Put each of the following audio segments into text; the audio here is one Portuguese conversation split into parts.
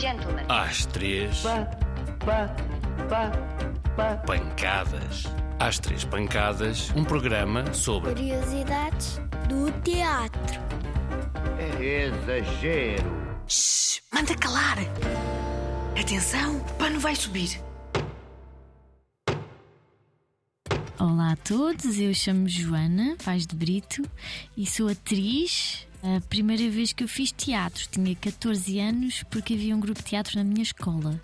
gentlemen. Às três, Pá, pá, pá, pá. pancadas. Às três pancadas, um programa sobre Curiosidades do teatro. É exagero. Shhh, manda calar! Atenção, o pano vai subir. Olá a todos, eu chamo Joana Vaz de Brito e sou atriz. A primeira vez que eu fiz teatro tinha 14 anos porque havia um grupo de teatro na minha escola.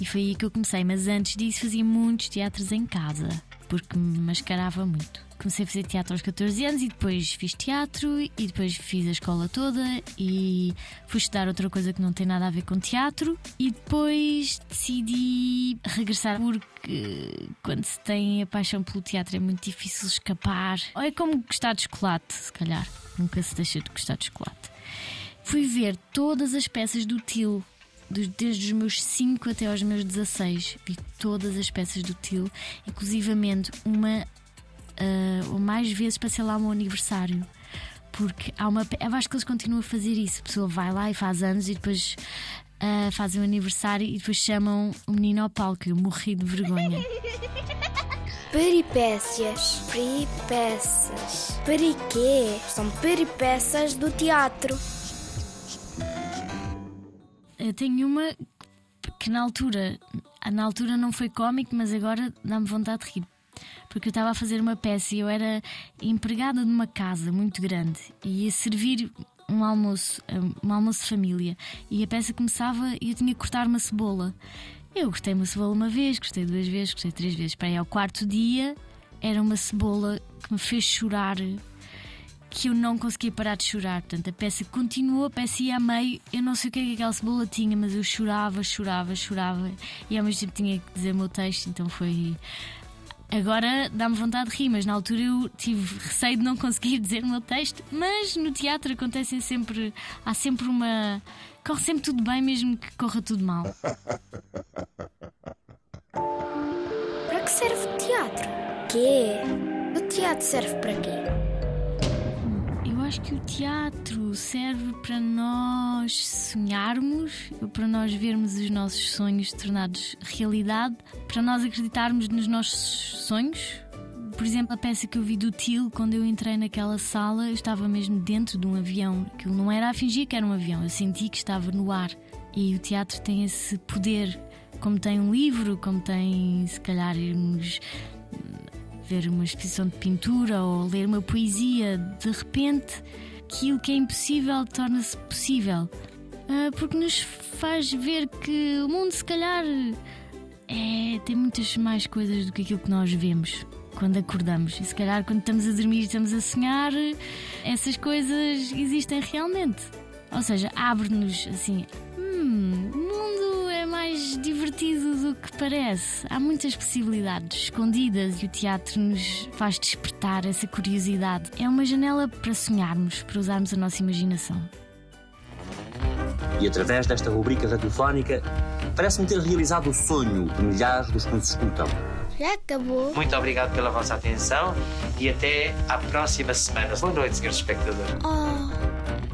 E foi aí que eu comecei, mas antes disso fazia muitos teatros em casa porque me mascarava muito. Comecei a fazer teatro aos 14 anos e depois fiz teatro e depois fiz a escola toda e fui estudar outra coisa que não tem nada a ver com teatro e depois decidi regressar porque quando se tem a paixão pelo teatro é muito difícil escapar. Ou é como gostar de chocolate, se calhar. Nunca se deixa de gostar de chocolate. Fui ver todas as peças do Til desde os meus 5 até aos meus 16. Vi todas as peças do Til, inclusivamente uma ah, ou mais vezes para lá o meu aniversário. Porque há uma. Eu acho que eles continuam a fazer isso. A pessoa vai lá e faz anos e depois ah, fazem o aniversário e depois chamam o menino ao palco. Eu morri de vergonha. Peripécias. Peripécias. Periquê? São peripécias do teatro. Eu tenho uma que na altura, na altura não foi cómico, mas agora dá-me vontade de rir. Porque eu estava a fazer uma peça e eu era empregada de uma casa muito grande e ia servir um almoço, um almoço de família. E a peça começava e eu tinha que cortar uma cebola. Eu cortei uma cebola uma vez, gostei duas vezes, gostei três vezes. Para aí ao quarto dia era uma cebola que me fez chorar que eu não conseguia parar de chorar. Portanto, a peça continuou, a peça ia a meio. Eu não sei o que é que aquela cebola tinha, mas eu chorava, chorava, chorava. E ao mesmo tempo tinha que dizer o meu texto, então foi. Agora dá-me vontade de rir, mas na altura eu tive receio de não conseguir dizer o meu texto. Mas no teatro acontecem sempre. Há sempre uma. Corre sempre tudo bem, mesmo que corra tudo mal. Para que serve o teatro? Quê? O teatro serve para quê? Acho que o teatro serve para nós sonharmos, para nós vermos os nossos sonhos tornados realidade, para nós acreditarmos nos nossos sonhos. Por exemplo, a peça que eu vi do Til, quando eu entrei naquela sala, eu estava mesmo dentro de um avião. Aquilo não era a fingir que era um avião, eu senti que estava no ar. E o teatro tem esse poder, como tem um livro, como tem, se calhar, irmos ver uma exposição de pintura ou ler uma poesia, de repente aquilo que é impossível torna-se possível. Ah, porque nos faz ver que o mundo, se calhar, é, tem muitas mais coisas do que aquilo que nós vemos quando acordamos. E se calhar, quando estamos a dormir estamos a sonhar, essas coisas existem realmente. Ou seja, abre-nos assim. Divertido do que parece. Há muitas possibilidades escondidas e o teatro nos faz despertar essa curiosidade. É uma janela para sonharmos, para usarmos a nossa imaginação. E através desta rubrica radiofónica, parece-me ter realizado o sonho de milhares dos que nos escutam. Já acabou? Muito obrigado pela vossa atenção e até à próxima semana. Boa noite, senhores espectadores. Oh.